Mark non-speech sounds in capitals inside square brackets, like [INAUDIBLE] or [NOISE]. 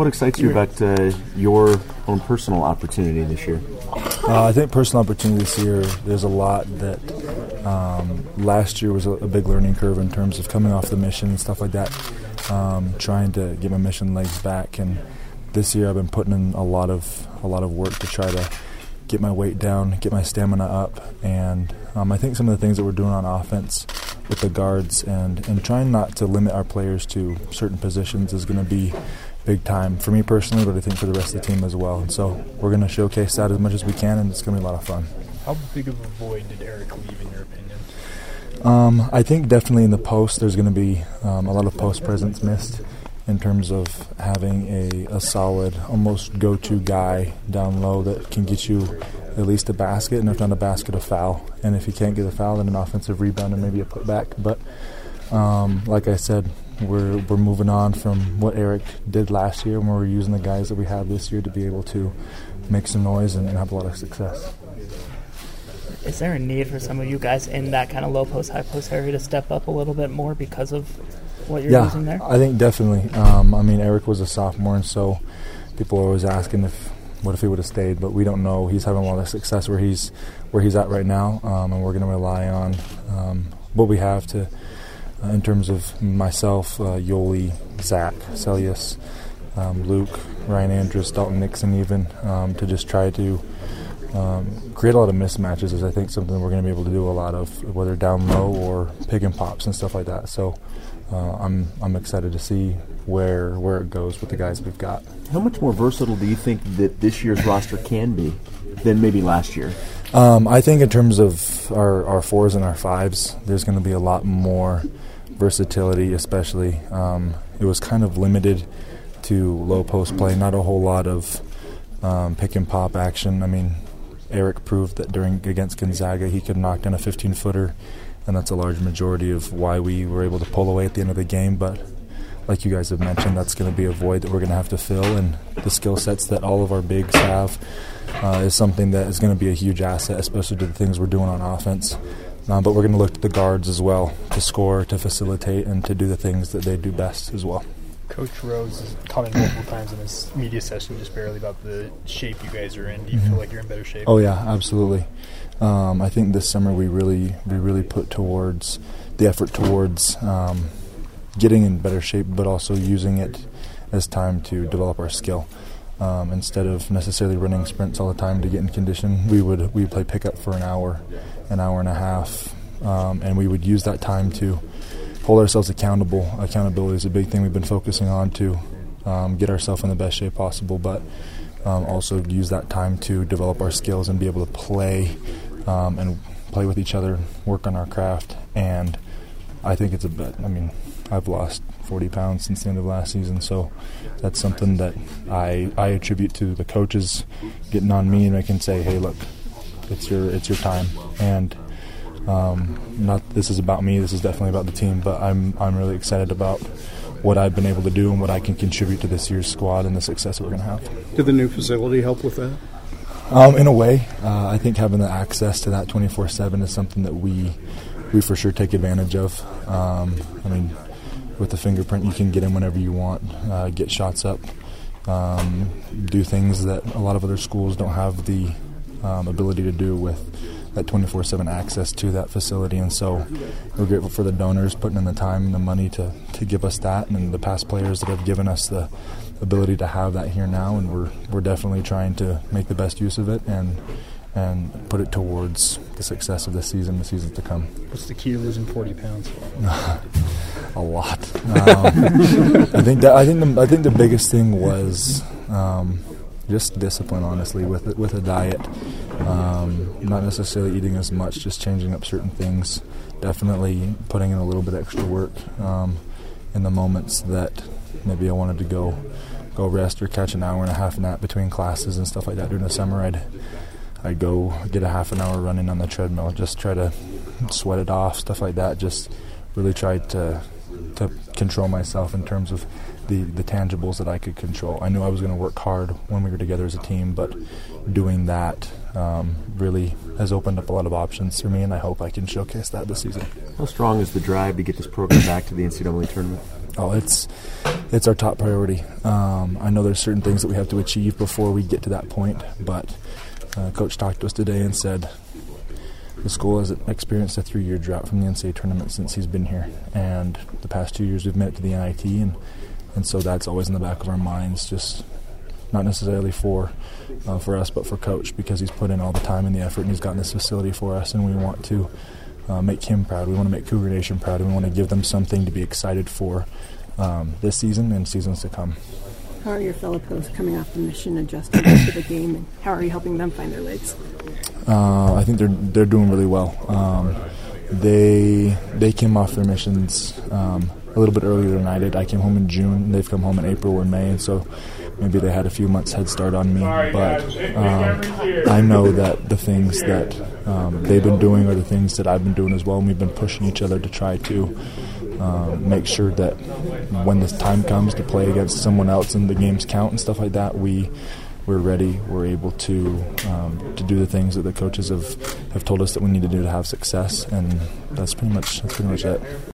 What excites you about uh, your own personal opportunity this year? Uh, I think personal opportunity this year, there's a lot that um, last year was a, a, big learning curve in terms of coming off the mission and stuff like that, um, trying to get my mission legs back. And this year I've been putting in a lot of a lot of work to try to get my weight down, get my stamina up, and um, I think some of the things that we're doing on offense with the guards and, and trying not to limit our players to certain positions is going to be big time for me personally, but I think for the rest of the team as well. And so we're going to showcase that as much as we can, and it's going to be a lot of fun. How big of a void did Eric leave, in your opinion? Um, I think definitely in the post, there's going to be um, a lot of post presence missed in terms of having a, a solid, almost go to guy down low that can get you at least a basket, and if not a basket, a foul. And if you can't get a foul, then an offensive rebound and maybe a putback. But um, like I said, we're we're moving on from what Eric did last year, and we're using the guys that we have this year to be able to make some noise and, and have a lot of success. Is there a need for some of you guys in that kind of low post, high post area to step up a little bit more because of what you're yeah, using there? I think definitely. Um, I mean, Eric was a sophomore, and so people are always asking if what if he would have stayed, but we don't know. He's having a lot of success where he's where he's at right now, um, and we're going to rely on um, what we have to in terms of myself, uh, Yoeli, Zach, Seljaas, um, Luke, Ryan Andrus, Dalton Nixon, even um, to just try to um, create a lot of mismatches is I think something we're going to be able to do a lot of, whether down low or pick and pops and stuff like that. So uh, I'm I'm excited to see where where it goes with the guys we've got. How much more versatile do you think that this year's roster can be than maybe last year? Um, I think in terms of our, our fours and our fives, there's going to be a lot more versatility, especially. Um, it was kind of limited to low post play, not a whole lot of um, pick and pop action. I mean, Eric proved that during against Gonzaga he could knock down a 15 footer, and that's a large majority of why we were able to pull away at the end of the game. But like you guys have mentioned, that's going to be a void that we're going to have to fill, and the skill sets that all of our bigs have uh, is something that is going to be a huge asset, especially to the things we're doing on offense. Um, but we're going to look to the guards as well to score, to facilitate, and to do the things that they do best as well. Coach Rose has commented multiple times in this media session just barely about the shape you guys are in. Do you mm-hmm. feel like you're in better shape? Oh yeah, absolutely. Um, I think this summer we really we really put towards the effort towards um, getting in better shape, but also using it as time to develop our skill. Um, instead of necessarily running sprints all the time to get in condition, we would we play pickup for an hour an hour and a half, um, and we would use that time to hold ourselves accountable. Accountability is a big thing we've been focusing on to um, get ourselves in the best shape possible, but um, also use that time to develop our skills and be able to play um, and play with each other, work on our craft. And I think it's a bit. I mean, I've lost 40 pounds since the end of last season, so that's something that I I attribute to the coaches getting on me and I can say, hey, look, it's your it's your time, and um, not this is about me. This is definitely about the team. But I'm I'm really excited about what I've been able to do and what I can contribute to this year's squad and the success that we're going to have. Did the new facility help with that? Um, in a way, uh, I think having the access to that 24/7 is something that we we for sure take advantage of. Um, I mean, with the fingerprint, you can get in whenever you want, uh, get shots up, um, do things that a lot of other schools don't have the um, ability to do with that 24/7 access to that facility. And so we're grateful for the donors putting in the time and the money to to give us that, and the past players that have given us the ability to have that here now. And we're we're definitely trying to make the best use of it and and put it towards the success of the season, the seasons to come. What's the key to losing 40 pounds? [LAUGHS] a lot. Um, I think that I think the I think the biggest thing was. Um, just discipline, honestly, with with a diet. Um, not necessarily eating as much, just changing up certain things. Definitely putting in a little bit extra work um, in the moments that maybe I wanted to go go rest or catch an hour and a half nap between classes and stuff like that during the summer. I'd I'd go get a half an hour running on the treadmill, just try to sweat it off, stuff like that. Just really tried to to control myself in terms of the, the tangibles that I could control. I knew I was going to work hard when we were together as a team, but doing that um, really has opened up a lot of options for me, and I hope I can showcase that this season. How strong is the drive to get this program back to the NCAA tournament? Oh, it's it's our top priority. Um, I know there's certain things that we have to achieve before we get to that point, but uh, coach talked to us today and said the school has experienced a three-year drought from the NCAA tournament since he's been here, and the past two years we've made it to the NIT, and and so that's always in the back of our minds, just not necessarily for uh, for us, but for coach because he's put in all the time and the effort, and he's gotten this facility for us, and we want to uh, make him proud. We want to make Cougar Nation proud, and we want to give them something to be excited for um, this season and seasons to come. How are your fellow pros coming off the mission, adjusting to the game, and how are you helping them find their legs? Uh, I think they're they're doing really well. Um, they they came off their missions um, a little bit earlier than I did. I came home in June. They've come home in April or May, and so maybe they had a few months head start on me. But um, I know that the things that um, they've been doing are the things that I've been doing as well, and we've been pushing each other to try to um, make sure that when the time comes to play against someone else and the games count and stuff like that, we we're ready. We're able to um, to do the things that the coaches have have told us that we need to do to have success, and that's pretty much that's pretty much it.